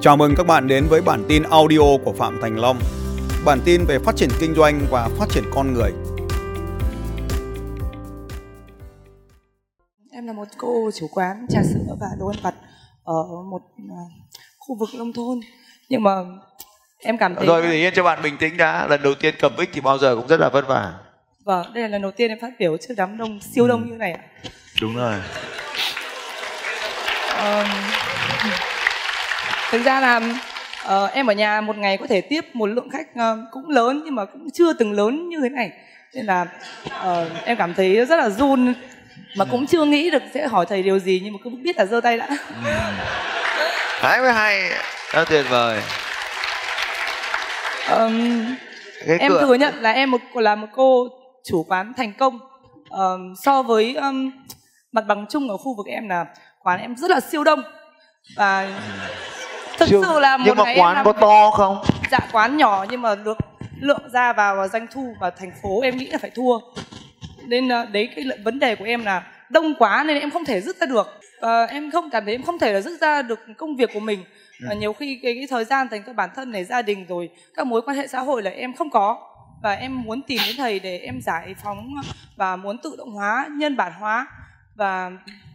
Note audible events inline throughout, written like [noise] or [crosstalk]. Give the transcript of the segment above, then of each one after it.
Chào mừng các bạn đến với bản tin audio của Phạm Thành Long. Bản tin về phát triển kinh doanh và phát triển con người. Em là một cô chủ quán trà sữa và đồ ăn vặt ở một à, khu vực nông thôn. Nhưng mà em cảm thấy Rồi bây giờ yên cho bạn bình tĩnh đã. Lần đầu tiên cầm mic thì bao giờ cũng rất là vất vả. vâng, đây là lần đầu tiên em phát biểu trước đám đông siêu đông như này ạ. Đúng rồi. Ờm, thực ra là ờ, em ở nhà một ngày có thể tiếp một lượng khách ờ, cũng lớn nhưng mà cũng chưa từng lớn như thế này. Nên là ờ, em cảm thấy rất là run mà cũng chưa nghĩ được sẽ hỏi thầy điều gì nhưng mà cứ biết là giơ tay đã. Đấy mới hay. Rất tuyệt vời. Cái em cửa- thừa nhận là em một là một cô chủ quán thành công. Ờm, so với um, mặt bằng chung ở khu vực em là quán em rất là siêu đông. Và thực Siêu- sự là một Nhưng mà quán có to không? dạ quán nhỏ nhưng mà được lượng ra vào và doanh thu và thành phố em nghĩ là phải thua. Nên ờ, đấy cái vấn đề của em là đông quá nên em không thể dứt ra được. Và em không cảm thấy em không thể là dứt ra được công việc của mình. Và nhiều khi cái, cái thời gian dành cho bản thân này gia đình rồi các mối quan hệ xã hội là em không có. Và em muốn tìm đến thầy để em giải phóng và muốn tự động hóa nhân bản hóa. Và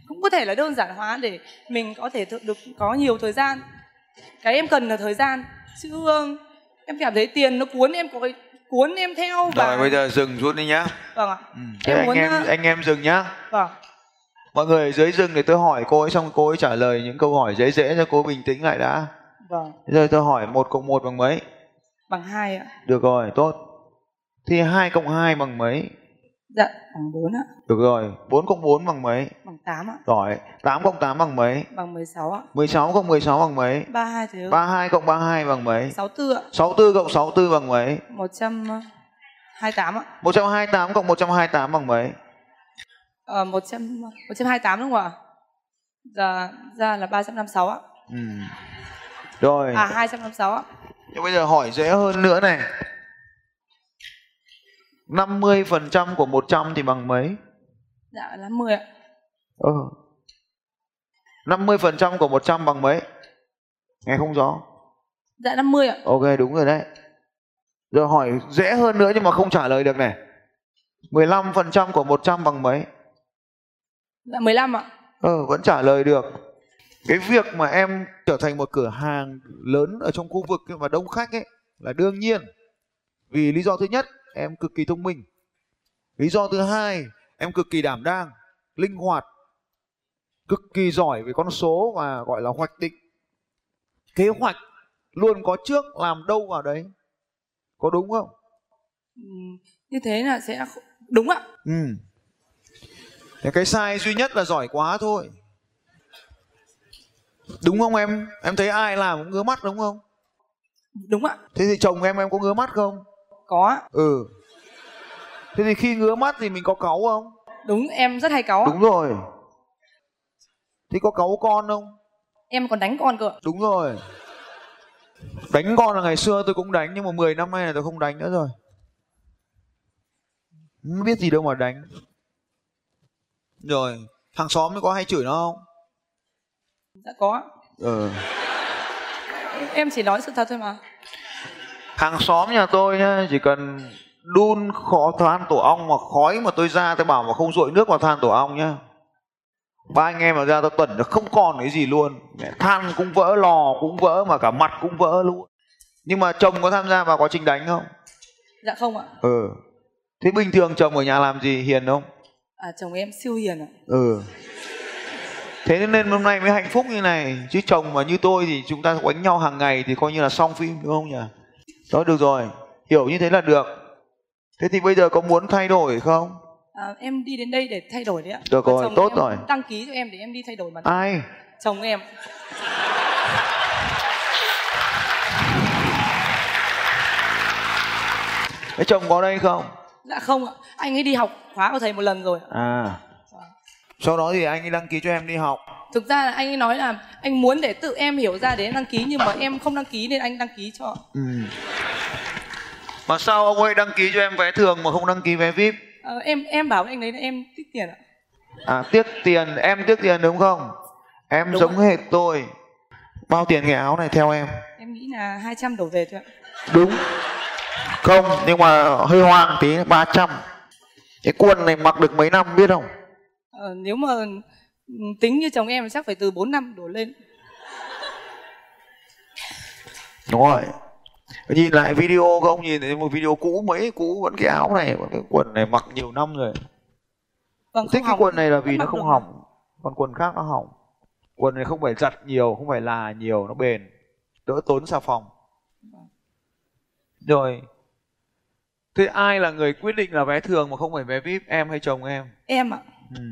cũng có thể là đơn giản hóa để mình có thể được có nhiều thời gian cái em cần là thời gian chứ em cảm thấy tiền nó cuốn em có cái cuốn em theo và Rồi bây giờ dừng chút đi nhá. vâng ạ Ừ. Thế Em anh muốn, em anh em dừng nhá. vâng Mọi người dưới dừng để tôi hỏi cô ấy xong cô ấy trả lời những câu hỏi dễ dễ cho cô bình tĩnh lại đã. vâng Bây giờ tôi hỏi một cộng một bằng mấy? bằng hai ạ Được rồi, tốt. Thì 2 cộng 2 bằng mấy? Dạ bằng bốn ạ Được rồi, 4 cộng 4 bằng mấy? bằng tám ạ Giỏi. 8 cộng 8 bằng mấy? bằng 16 ạ 16 cộng 16 bằng mấy? ba hai thế 32 cộng 32 bằng mấy? sáu tư ạ 64 cộng 64 bằng mấy? một trăm hai tám ạ 128 cộng 128 bằng mấy? ờ, một trăm một trăm hai tám đúng không ạ dạ ra là ba trăm năm sáu ạ Ừ. Rồi, à hai trăm năm sáu ạ nhưng bây giờ hỏi dễ hơn nữa này. 50% của 100 thì bằng mấy? dạ là mười ạ Ừ. 50% của 100 bằng mấy? Nghe không rõ. dạ năm mươi ạ Ok, đúng rồi đấy. Giờ hỏi dễ hơn nữa nhưng mà không trả lời được này. 15% của 100 bằng mấy? dạ mười lăm ạ Ờ, vẫn trả lời được. Cái việc mà em trở thành một cửa hàng lớn ở trong khu vực và đông khách ấy là đương nhiên. Vì lý do thứ nhất, em cực kỳ thông minh. Lý do thứ hai, em cực kỳ đảm đang, linh hoạt, cực kỳ giỏi về con số và gọi là hoạch định. Kế hoạch luôn có trước làm đâu vào đấy. Có đúng không? Ừm, như thế là sẽ đúng ạ Ừ. Thế cái sai duy nhất là giỏi quá thôi. Đúng không em? Em thấy ai làm cũng ngứa mắt đúng không? đúng ạ Thế thì chồng em em có ngứa mắt không? Có Ừ. Thế thì khi ngứa mắt thì mình có cáu không? đúng em rất hay cáu Đúng rồi. Thì có cáu con không? em còn đánh con cơ. Đúng rồi. Đánh con là ngày xưa tôi cũng đánh nhưng mà 10 năm nay là tôi không đánh nữa rồi. Không biết gì đâu mà đánh. Rồi, hàng xóm có hay chửi nó không? dạ có. Ừ. em chỉ nói sự thật thôi mà Hàng xóm nhà tôi nhá, chỉ cần đun khó than tổ ong mà khói mà tôi ra tôi bảo mà không dội nước vào than tổ ong nhá. Ba anh em mà ra tôi tuần nó không còn cái gì luôn. Than cũng vỡ, lò cũng vỡ mà cả mặt cũng vỡ luôn. Nhưng mà chồng có tham gia vào quá trình đánh không? dạ không ạ Ừ. Thế bình thường chồng ở nhà làm gì hiền không? à, chồng em siêu hiền ạ Ừ. Thế nên hôm nay mới hạnh phúc như này Chứ chồng mà như tôi thì chúng ta quánh nhau hàng ngày Thì coi như là xong phim đúng không nhỉ Đó được rồi. Hiểu như thế là được. Thế thì bây giờ có muốn thay đổi không? À, em đi đến đây để thay đổi đấy ạ. Được rồi, tốt rồi. đăng ký cho em để em đi thay đổi mà. Ai? Chồng em. Thế chồng có đây không? Dạ không ạ. Anh ấy đi học khóa của thầy một lần rồi À. Sau đó thì anh ấy đăng ký cho em đi học thực ra là anh ấy nói là anh muốn để tự em hiểu ra để em đăng ký nhưng mà em không đăng ký nên anh đăng ký cho. Ừ. Mà sao ông ấy đăng ký cho em vé thường mà không đăng ký vé VIP? Ờ, em em bảo anh đấy là em tích tiền ạ. À tiếc tiền Em tiếc tiền đúng không? Em Đúng giống hệt tôi. Bao tiền cái áo này theo em? Em nghĩ là 200 đổ về thôi ạ. Đúng. Không nhưng mà hơi hoang tí 300 cái quần này mặc được mấy năm biết không? Ờ, nếu mà tính như chồng em chắc phải từ 4 năm đổ lên. Đúng rồi. Nhìn lại video các ông nhìn thấy một video cũ mấy cũ vẫn cái áo này vẫn cái quần này mặc nhiều năm rồi. Vâng, thích cái quần này là vì nó không được. hỏng. Còn quần khác nó hỏng. Quần này không phải giặt nhiều không phải là nhiều nó bền. Đỡ tốn xà phòng. Rồi. Thế ai là người quyết định là vé thường mà không phải vé vip em hay chồng em? Em ạ. Ừ.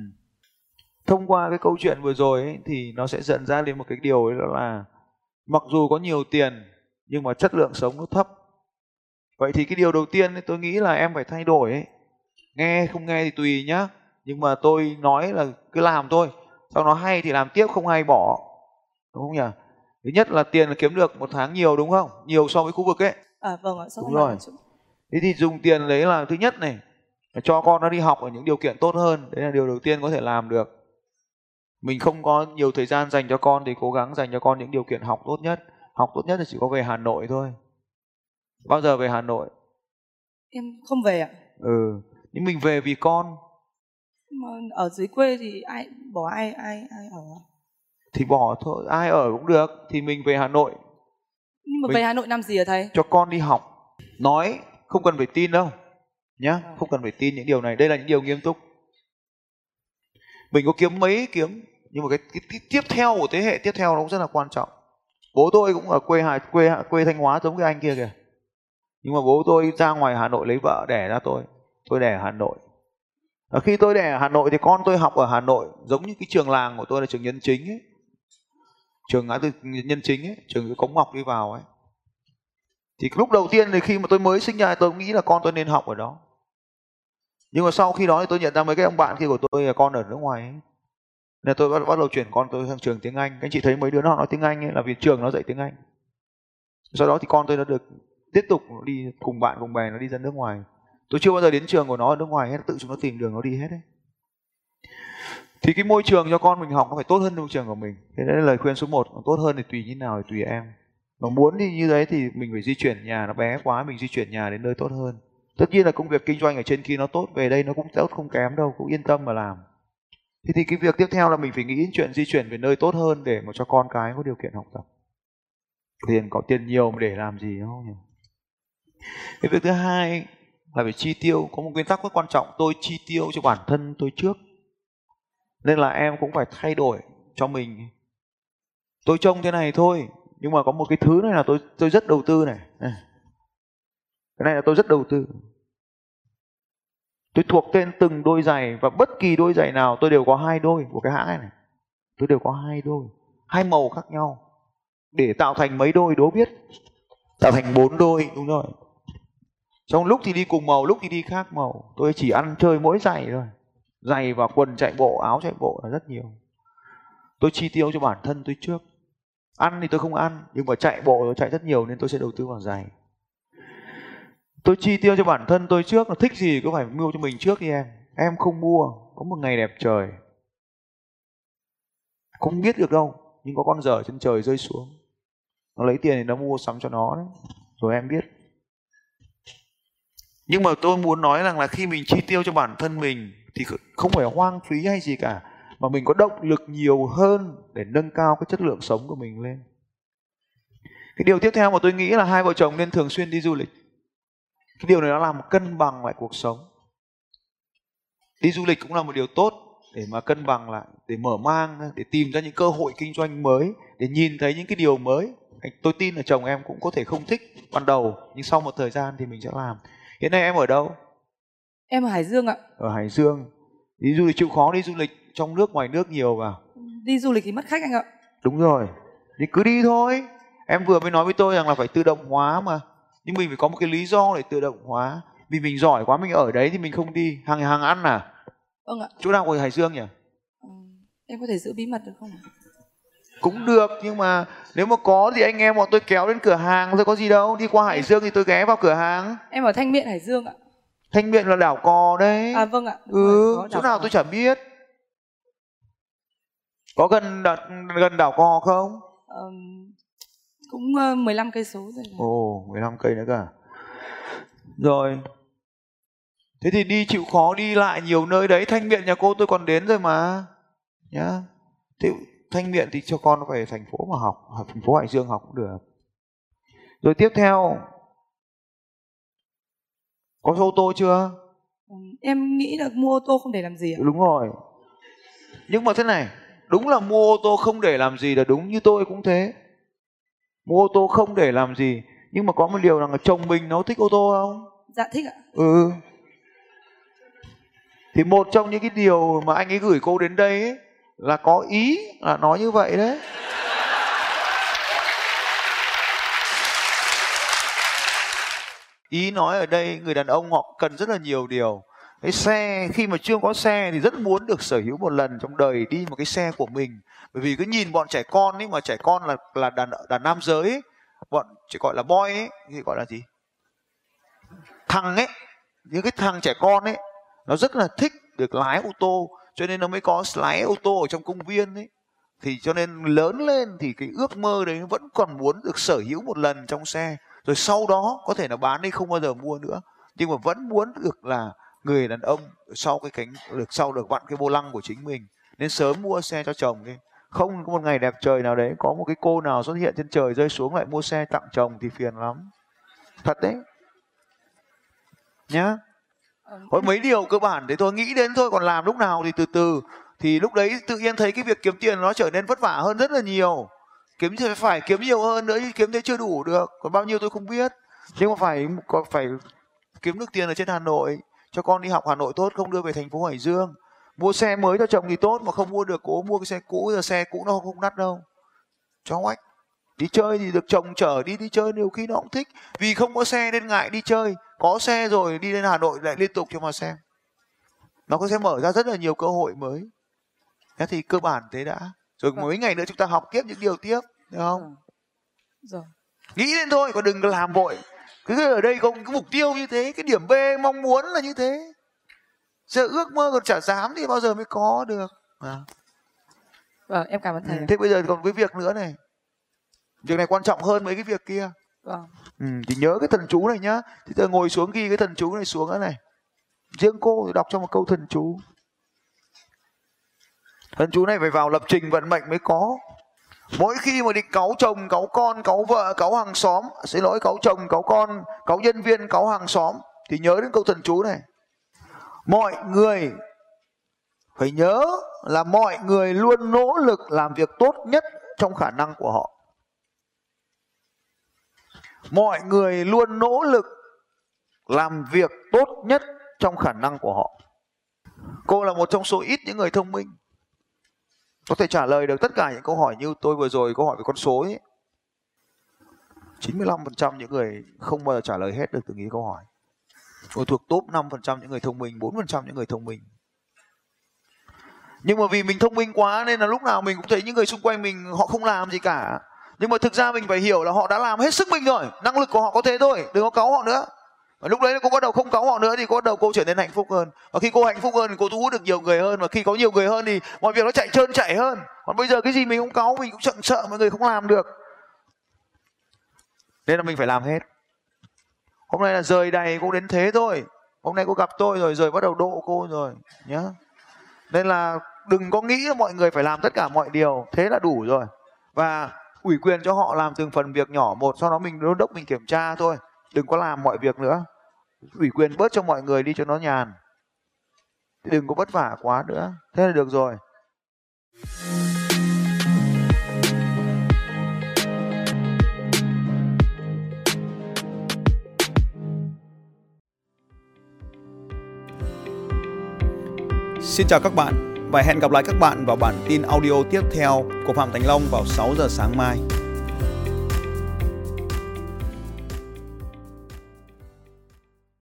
thông qua cái câu chuyện vừa rồi ấy, thì nó sẽ dẫn ra đến một cái điều ấy đó là mặc dù có nhiều tiền nhưng mà chất lượng sống nó thấp. Vậy thì cái điều đầu tiên ấy, tôi nghĩ là em phải thay đổi ấy. nghe không nghe thì tùy nhá nhưng mà tôi nói là cứ làm thôi sau nó hay thì làm tiếp không hay bỏ. Đúng không nhỉ? Thứ nhất là tiền là kiếm được một tháng nhiều đúng không? Nhiều so với khu vực ấy. À vâng ạ Đúng rồi. thế thì dùng tiền đấy là thứ nhất này cho con nó đi học ở những điều kiện tốt hơn đấy là điều đầu tiên có thể làm được mình không có nhiều thời gian dành cho con thì cố gắng dành cho con những điều kiện học tốt nhất. Học tốt nhất thì chỉ có về hà nội thôi. Bao giờ về hà nội? Em không về ạ. Ừ. Nhưng mình về vì con. Mà ở dưới quê thì ai bỏ ai ai ai ở? Thì bỏ thôi ai ở cũng được. Thì mình về hà nội. Nhưng mà Mình- về hà nội làm gì hả thầy? cho con đi học. Nói không cần phải tin đâu nhá. Vâng. không cần phải tin những điều này. Đây là những điều nghiêm túc. Mình có kiếm mấy kiếm nhưng mà cái, cái, cái tiếp theo của thế hệ tiếp theo nó cũng rất là quan trọng. Bố tôi cũng ở quê hà quê quê thanh hóa giống cái anh kia kìa. Nhưng mà bố tôi ra ngoài hà nội lấy vợ đẻ ra tôi. Tôi đẻ ở hà nội. Và khi tôi đẻ ở hà nội thì con tôi học ở hà nội giống như cái trường làng của tôi là trường nhân chính ấy. Trường ngã tư nhân chính ấy trường cái cống ngọc đi vào ấy. Thì lúc đầu tiên thì khi mà tôi mới sinh ra tôi nghĩ là con tôi nên học ở đó. Nhưng mà sau khi đó thì tôi nhận ra mấy cái ông bạn kia của tôi là con ở nước ngoài ấy nên tôi bắt, bắt đầu chuyển con tôi sang trường tiếng Anh. Các anh chị thấy mấy đứa nó nói tiếng Anh ấy, là vì trường nó dạy tiếng Anh. Sau đó thì con tôi nó được tiếp tục đi cùng bạn cùng bè nó đi ra nước ngoài. Tôi chưa bao giờ đến trường của nó ở nước ngoài hết tự chúng nó tìm đường nó đi hết đấy. Thì cái môi trường cho con mình học nó phải tốt hơn môi trường của mình. Thế đấy là lời khuyên số 1 tốt hơn thì tùy như nào thì tùy em. Mà muốn thì như đấy thì mình phải di chuyển nhà nó bé quá mình di chuyển nhà đến nơi tốt hơn. Tất nhiên là công việc kinh doanh ở trên kia nó tốt về đây nó cũng tốt không kém đâu cũng yên tâm mà làm thế thì cái việc tiếp theo là mình phải nghĩ đến chuyện di chuyển về nơi tốt hơn để mà cho con cái có điều kiện học tập. Tiền có tiền nhiều mà để làm gì không nhỉ? Cái việc thứ hai là phải chi tiêu. Có một nguyên tắc rất quan trọng. Tôi chi tiêu cho bản thân tôi trước. Nên là em cũng phải thay đổi cho mình. Tôi trông thế này thôi, nhưng mà có một cái thứ này là tôi tôi rất đầu tư này. cái này là tôi rất đầu tư tôi thuộc tên từng đôi giày và bất kỳ đôi giày nào tôi đều có hai đôi của cái hãng này, này. tôi đều có hai đôi hai màu khác nhau. Để tạo thành mấy đôi đố biết. Tạo thành bốn đôi đúng rồi. Trong lúc thì đi cùng màu lúc thì đi khác màu. Tôi chỉ ăn chơi mỗi giày thôi. Giày và quần chạy bộ áo chạy bộ là rất nhiều. Tôi chi tiêu cho bản thân tôi trước. Ăn thì tôi không ăn nhưng mà chạy bộ tôi chạy rất nhiều nên tôi sẽ đầu tư vào giày tôi chi tiêu cho bản thân tôi trước là thích gì cứ phải mua cho mình trước đi em. Em không mua, có một ngày đẹp trời. Không biết được đâu, nhưng có con dở trên trời rơi xuống. Nó lấy tiền thì nó mua sắm cho nó đấy, rồi em biết. Nhưng mà tôi muốn nói rằng là khi mình chi tiêu cho bản thân mình thì không phải hoang phí hay gì cả, mà mình có động lực nhiều hơn để nâng cao cái chất lượng sống của mình lên. Cái điều tiếp theo mà tôi nghĩ là hai vợ chồng nên thường xuyên đi du lịch cái điều này nó làm cân bằng lại cuộc sống. Đi du lịch cũng là một điều tốt để mà cân bằng lại để mở mang để tìm ra những cơ hội kinh doanh mới để nhìn thấy những cái điều mới. Tôi tin là chồng em cũng có thể không thích ban đầu nhưng sau một thời gian thì mình sẽ làm. Hiện nay em ở đâu? Em ở hải dương ạ. Ở hải dương. Đi du lịch chịu khó đi du lịch trong nước ngoài nước nhiều vào. Đi du lịch thì mất khách anh ạ. Đúng rồi. Thì cứ đi thôi. Em vừa mới nói với tôi rằng là phải tự động hóa mà nhưng mình phải có một cái lý do để tự động hóa. Vì mình giỏi quá mình ở đấy thì mình không đi hàng hàng ăn à? Vâng ạ. Chỗ nào của hải dương nhỉ? Ừ, em có thể giữ bí mật được không ạ? Cũng được nhưng mà nếu mà có thì anh em bọn tôi kéo đến cửa hàng thôi có gì đâu. Đi qua hải dương thì tôi ghé vào cửa hàng. Em ở thanh miện hải dương ạ. Thanh miện là đảo cò đấy. À vâng ạ. Ừ rồi, chỗ nào tôi chẳng biết. Có gần gần đảo cò không cũng uh, 15 cây số rồi. Ồ, 15 cây nữa cả. Rồi. Thế thì đi chịu khó đi lại nhiều nơi đấy, thanh miện nhà cô tôi còn đến rồi mà. Nhá. Thế thanh miện thì cho con phải thành phố mà học, học thành phố Hải Dương học cũng được. Rồi tiếp theo có ô tô chưa? Ừm, Em nghĩ là mua ô tô không để làm gì ạ? Đúng rồi. Nhưng mà thế này, đúng là mua ô tô không để làm gì là đúng như tôi cũng thế. Mua ô tô không để làm gì, nhưng mà có một điều là chồng mình nó thích ô tô không? Dạ thích ạ. Ừ. Thì một trong những cái điều mà anh ấy gửi cô đến đây ấy, là có ý là nói như vậy đấy. Ý nói ở đây người đàn ông họ cần rất là nhiều điều. Cái xe khi mà chưa có xe thì rất muốn được sở hữu một lần trong đời đi một cái xe của mình. Bởi vì cứ nhìn bọn trẻ con ấy mà trẻ con là là đàn đàn nam giới ấy, bọn chỉ gọi là boy ấy thì gọi là gì? Thằng ấy, những cái thằng trẻ con ấy nó rất là thích được lái ô tô cho nên nó mới có lái ô tô ở trong công viên ấy thì cho nên lớn lên thì cái ước mơ đấy vẫn còn muốn được sở hữu một lần trong xe rồi sau đó có thể là bán đi không bao giờ mua nữa nhưng mà vẫn muốn được là người đàn ông sau cái cánh được sau được vặn cái vô lăng của chính mình nên sớm mua xe cho chồng đi. Không có một ngày đẹp trời nào đấy có một cái cô nào xuất hiện trên trời rơi xuống lại mua xe tặng chồng thì phiền lắm. Thật đấy. Nhá. Ừm, có mấy [laughs] điều cơ bản đấy thôi nghĩ đến thôi còn làm lúc nào thì từ từ. Thì lúc đấy tự nhiên thấy cái việc kiếm tiền nó trở nên vất vả hơn rất là nhiều. Kiếm thì phải kiếm nhiều hơn nữa chứ kiếm thế chưa đủ được còn bao nhiêu tôi không biết. Nhưng mà phải có phải kiếm được tiền ở trên Hà Nội cho con đi học Hà Nội tốt không đưa về thành phố Hải Dương. Mua xe mới cho chồng thì tốt mà không mua được cố mua cái xe cũ giờ xe cũ nó không đắt đâu. Cho oách đi chơi thì được chồng chở đi đi chơi nhiều khi nó cũng thích. Vì không có xe nên ngại đi chơi. Có xe rồi đi lên Hà Nội lại liên tục cho mà xem. Nó có sẽ mở ra rất là nhiều cơ hội mới. Thế thì cơ bản thế đã. Rồi Vâng. mấy ngày nữa chúng ta học tiếp những điều tiếp được không? Vâng. Rồi. nghĩ lên thôi còn đừng làm vội cứ ở đây có cái mục tiêu như thế cái điểm B mong muốn là như thế. Giờ ước mơ còn chả dám thì bao giờ mới có được. À. Vâng, em cảm ơn thầy. Ừ, thế bây giờ còn cái việc nữa này. Việc này quan trọng hơn mấy cái việc kia. Vâng. ừ, thì nhớ cái thần chú này nhá. Thì giờ ngồi xuống ghi cái thần chú này xuống nữa này. Riêng cô thì đọc cho một câu thần chú. Thần chú này phải vào lập trình vận mệnh mới có mỗi khi mà định cáu chồng, cáu con, cáu vợ, cáu hàng xóm, xin lỗi, cáu chồng, cáu con, cáu nhân viên, cáu hàng xóm, thì nhớ đến câu thần chú này. Mọi người phải nhớ là mọi người luôn nỗ lực làm việc tốt nhất trong khả năng của họ. Mọi người luôn nỗ lực làm việc tốt nhất trong khả năng của họ. Cô là một trong số ít những người thông minh có thể trả lời được tất cả những câu hỏi như tôi vừa rồi, câu hỏi về con số ấy. 95% những người không bao giờ trả lời hết được từng ý câu hỏi. Tôi thuộc top 5% những người thông minh 4% những người thông minh. Nhưng mà vì mình thông minh quá nên là lúc nào mình cũng thấy những người xung quanh mình họ không làm gì cả. Nhưng mà thực ra mình phải hiểu là họ đã làm hết sức mình rồi. Năng lực của họ có thế thôi, đừng có cáu họ nữa và lúc đấy cô bắt đầu không cáu họ nữa thì cô bắt đầu cô trở nên hạnh phúc hơn. Và khi cô hạnh phúc hơn thì cô thu hút được nhiều người hơn. Và khi có nhiều người hơn thì mọi việc nó chạy trơn chạy hơn. Còn bây giờ cái gì mình không cáu, mình cũng sợ sợ, mọi người không làm được. Nên là mình phải làm hết. Hôm nay là rời đầy cô đến thế thôi. Hôm nay cô gặp tôi rồi, rời bắt đầu độ cô rồi, nhá. Nên là đừng có nghĩ là mọi người phải làm tất cả mọi điều. Thế là đủ rồi. Và ủy quyền cho họ làm từng phần việc nhỏ một, sau đó mình đôn đốc, mình kiểm tra thôi. Đừng có làm mọi việc nữa ủy quyền bớt cho mọi người đi cho nó nhàn. Đừng có vất vả quá nữa. Thế là được rồi. Xin chào các bạn và hẹn gặp lại các bạn vào bản tin audio tiếp theo của Phạm Thành Long vào 6 giờ sáng mai.